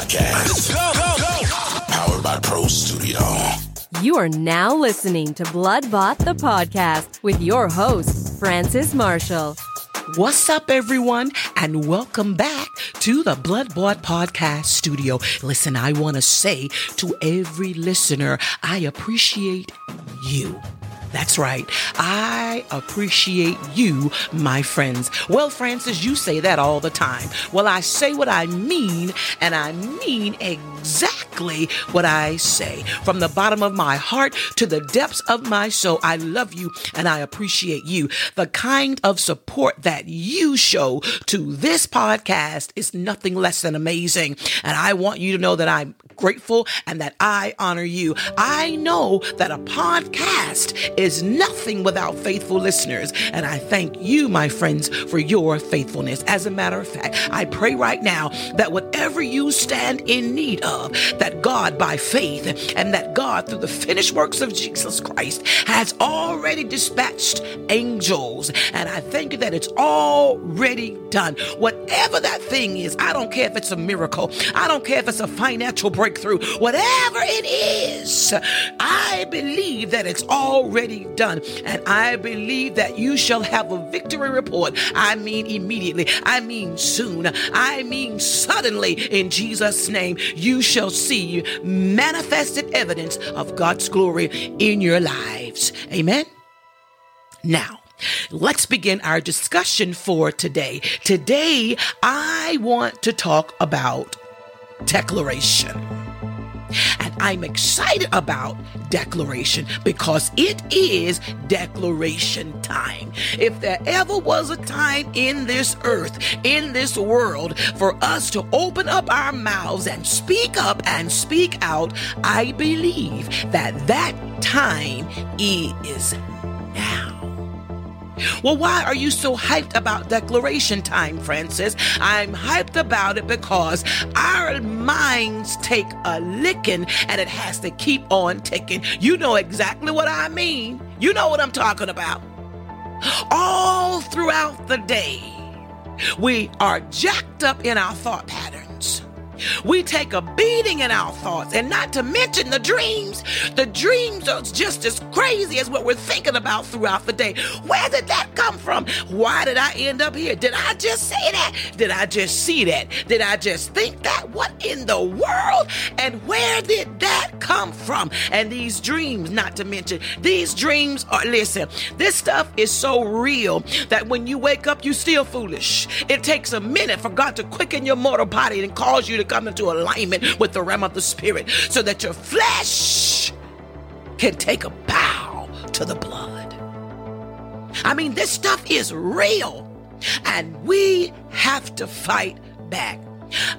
Podcast. Go, go, go. Powered by Pro Studio. You are now listening to Bloodbought the podcast with your host, Francis Marshall. What's up, everyone, and welcome back to the Bloodbought Podcast Studio. Listen, I want to say to every listener, I appreciate you. That's right. I appreciate you, my friends. Well, Francis, you say that all the time. Well, I say what I mean, and I mean exactly what I say. From the bottom of my heart to the depths of my soul, I love you and I appreciate you. The kind of support that you show to this podcast is nothing less than amazing. And I want you to know that I'm grateful and that I honor you. I know that a podcast is nothing without faithful listeners. And I thank you, my friends, for your faithfulness. As a matter of fact, I pray right now that whatever you stand in need of, that God, by faith, and that God, through the finished works of Jesus Christ, has already dispatched angels. And I thank you that it's already done. Whatever that thing is, I don't care if it's a miracle, I don't care if it's a financial breakthrough, whatever it is, I believe that it's already done. And I believe that you shall have a victory report. I mean, immediately. I mean, soon. I mean, suddenly. In Jesus' name, you shall see manifested evidence of God's glory in your lives. Amen. Now, Let's begin our discussion for today. Today, I want to talk about declaration. I'm excited about declaration because it is declaration time. If there ever was a time in this earth, in this world, for us to open up our mouths and speak up and speak out, I believe that that time is now. Well, why are you so hyped about declaration time, Francis? I'm hyped about it because our minds take a licking and it has to keep on ticking. You know exactly what I mean. You know what I'm talking about. All throughout the day, we are jacked up in our thought patterns. We take a beating in our thoughts, and not to mention the dreams. The dreams are just as crazy as what we're thinking about throughout the day. Where did that come from? Why did I end up here? Did I just say that? Did I just see that? Did I just think that? What in the world? And where did that come from? And these dreams, not to mention, these dreams are, listen, this stuff is so real that when you wake up, you still foolish. It takes a minute for God to quicken your mortal body and cause you to come into alignment with the realm of the spirit so that your flesh can take a bow to the blood. I mean, this stuff is real and we have to fight back.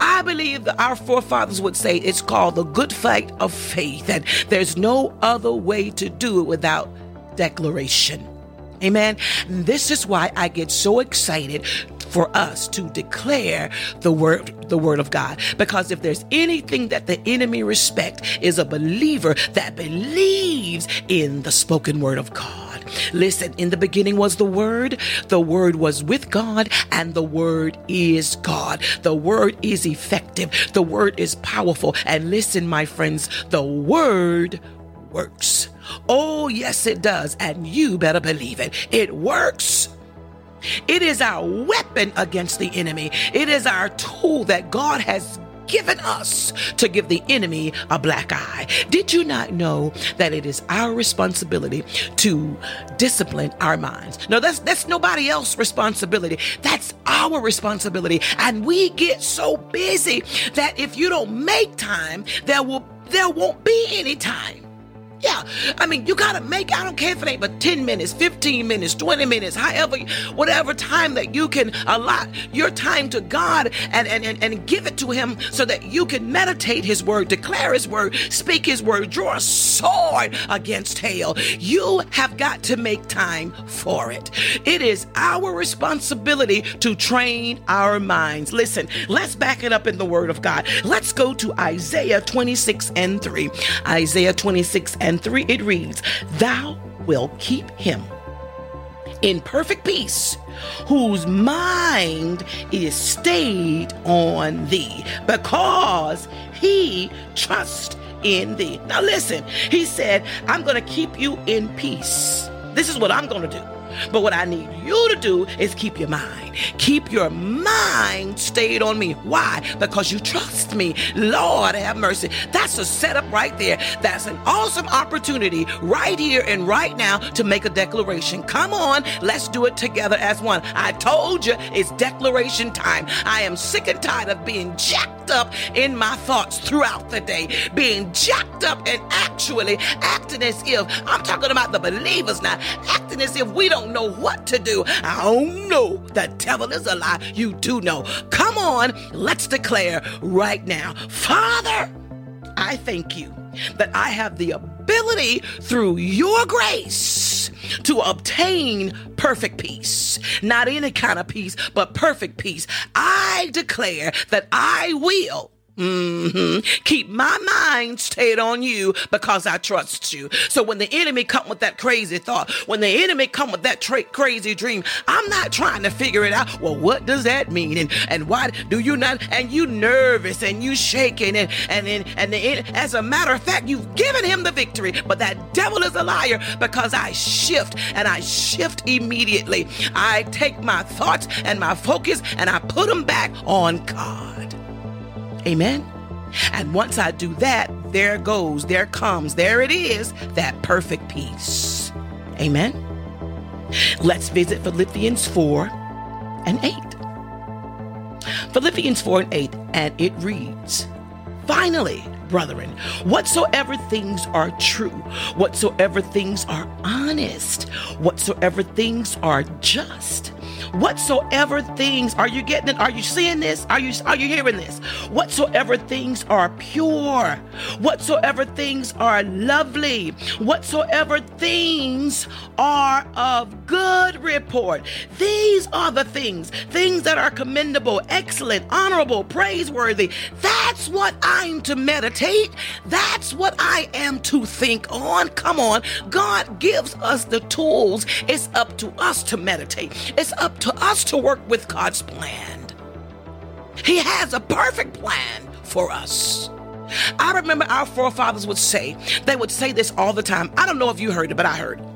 I believe that our forefathers would say it's called the good fight of faith, and there's no other way to do it without declaration. Amen. This is why I get so excited for us to declare the word the word of God. Because if there's anything that the enemy respect is a believer that believes in the spoken word of God. Listen in the beginning was the word. The word was with God and the word is God. The word is effective. The word is powerful. And listen my friends the word works. Oh yes it does. And you better believe it. It works it is our weapon against the enemy. It is our tool that God has given us to give the enemy a black eye. Did you not know that it is our responsibility to discipline our minds? No, that's that's nobody else's responsibility. That's our responsibility. And we get so busy that if you don't make time, there will there won't be any time. Yeah, I mean, you gotta make, I don't care if it ain't but 10 minutes, 15 minutes, 20 minutes, however, whatever time that you can allot your time to God and, and, and, and give it to Him so that you can meditate His word, declare His word, speak His word, draw a sword against hell. You have got to make time for it. It is our responsibility to train our minds. Listen, let's back it up in the word of God. Let's go to Isaiah 26 and 3. Isaiah 26 and 3, it reads, Thou wilt keep him in perfect peace, whose mind is stayed on thee, because he trusts in thee. Now listen, he said, I'm going to keep you in peace. This is what I'm going to do. But what I need you to do is keep your mind. Keep your mind stayed on me. Why? Because you trust me. Lord, have mercy. That's a setup right there. That's an awesome opportunity right here and right now to make a declaration. Come on, let's do it together as one. I told you it's declaration time. I am sick and tired of being jacked up in my thoughts throughout the day, being jacked up and actually acting as if I'm talking about the believers now, acting as if we don't know what to do. I don't know. The devil is a lie. You do know. Come on, let's declare right now. Father, I thank you that I have the ability through your grace to obtain perfect peace. Not any kind of peace, but perfect peace. I declare that I will Mm-hmm. Keep my mind stayed on you because I trust you. So when the enemy come with that crazy thought, when the enemy come with that tra- crazy dream, I'm not trying to figure it out. Well, what does that mean? And and why do you not? And you nervous and you shaking and and and, and the, as a matter of fact, you've given him the victory. But that devil is a liar because I shift and I shift immediately. I take my thoughts and my focus and I put them back on God. Amen. And once I do that, there goes, there comes, there it is, that perfect peace. Amen. Let's visit Philippians 4 and 8. Philippians 4 and 8, and it reads Finally, brethren, whatsoever things are true, whatsoever things are honest, whatsoever things are just whatsoever things are you getting it? Are you seeing this? Are you are you hearing this? Whatsoever things are pure whatsoever things are lovely whatsoever things are of good report these are the things things that are commendable excellent honorable praiseworthy. That's what i'm to meditate. That's what i am to think on. Come on. God gives us the tools. It's up to us to meditate. It's up to us to work with God's plan. He has a perfect plan for us. I remember our forefathers would say, they would say this all the time. I don't know if you heard it, but I heard it.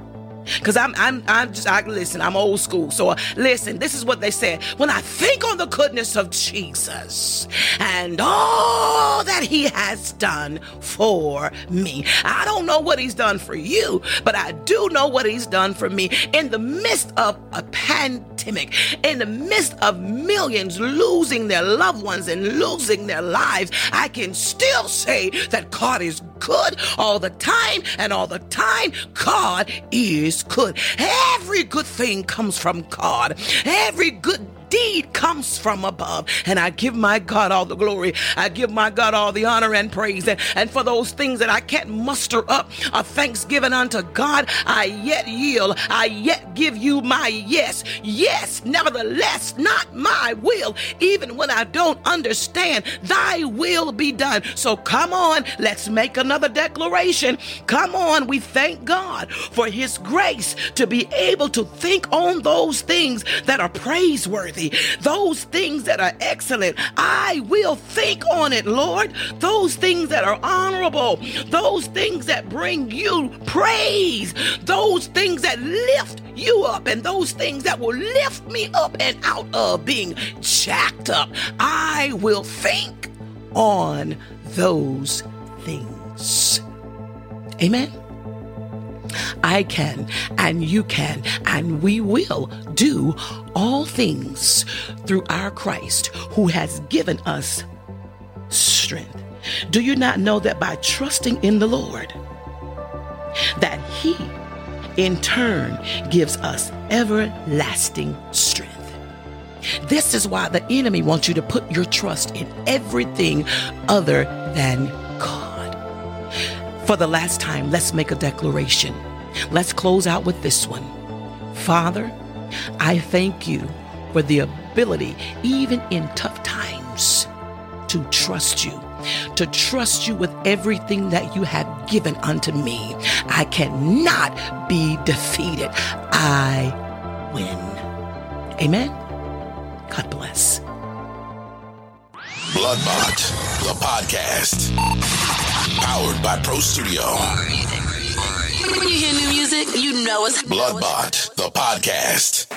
Cause I'm I'm I'm just I listen. I'm old school. So uh, listen. This is what they said. When I think on the goodness of Jesus and all He has done for me, I don't know what He's done for you, but I do know what He's done for me. In the midst of a pandemic, in the midst of millions losing their loved ones and losing their lives, I can still say that God is good all the time, and all the time, God is good. Every good thing comes from God. Every good deed comes from above. And I give my God all the glory. I give my God all the honor and praise. And, and for those things that I can't muster up a thanksgiving unto God, I yet yield. I yet give you my yes. Yes, nevertheless, not my will. Even when I don't understand, thy will be done. So come on, let's make another declaration. Come on, we thank God for his grace to be able to think on those things that are praiseworthy those things that are excellent, I will think on it, Lord. Those things that are honorable, those things that bring you praise, those things that lift you up, and those things that will lift me up and out of being jacked up. I will think on those things. Amen. I can, and you can, and we will do all things through our Christ who has given us strength. Do you not know that by trusting in the Lord, that He in turn gives us everlasting strength? This is why the enemy wants you to put your trust in everything other than God. For the last time, let's make a declaration. Let's close out with this one. Father, I thank you for the ability, even in tough times, to trust you, to trust you with everything that you have given unto me. I cannot be defeated. I win. Amen. God bless. Bloodbought, the podcast. Powered by Pro Studio. When you hear new music, you know it's Bloodbought, the podcast.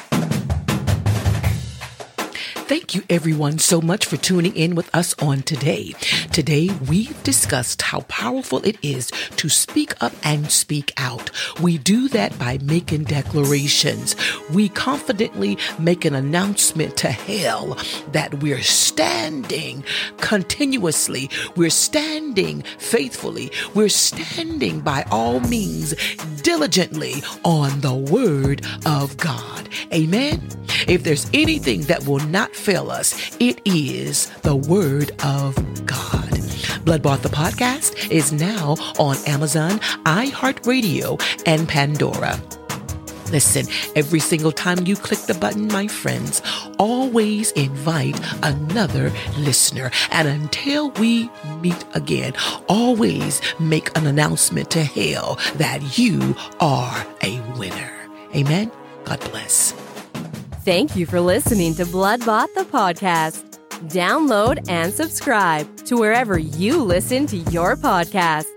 Thank you, everyone, so much for tuning in with us on today. Today, we've discussed how powerful it is to speak up and speak out. We do that by making declarations. We confidently make an announcement to hell that we're standing continuously, we're standing faithfully, we're standing by all means diligently on the Word of God. Amen. If there's anything that will not fail us, it is the Word of God. Bloodbought the podcast is now on Amazon, iHeartRadio, and Pandora. Listen, every single time you click the button, my friends, always invite another listener. And until we meet again, always make an announcement to hell that you are a winner. Amen. God bless. Thank you for listening to Bloodbought the podcast. Download and subscribe to wherever you listen to your podcasts.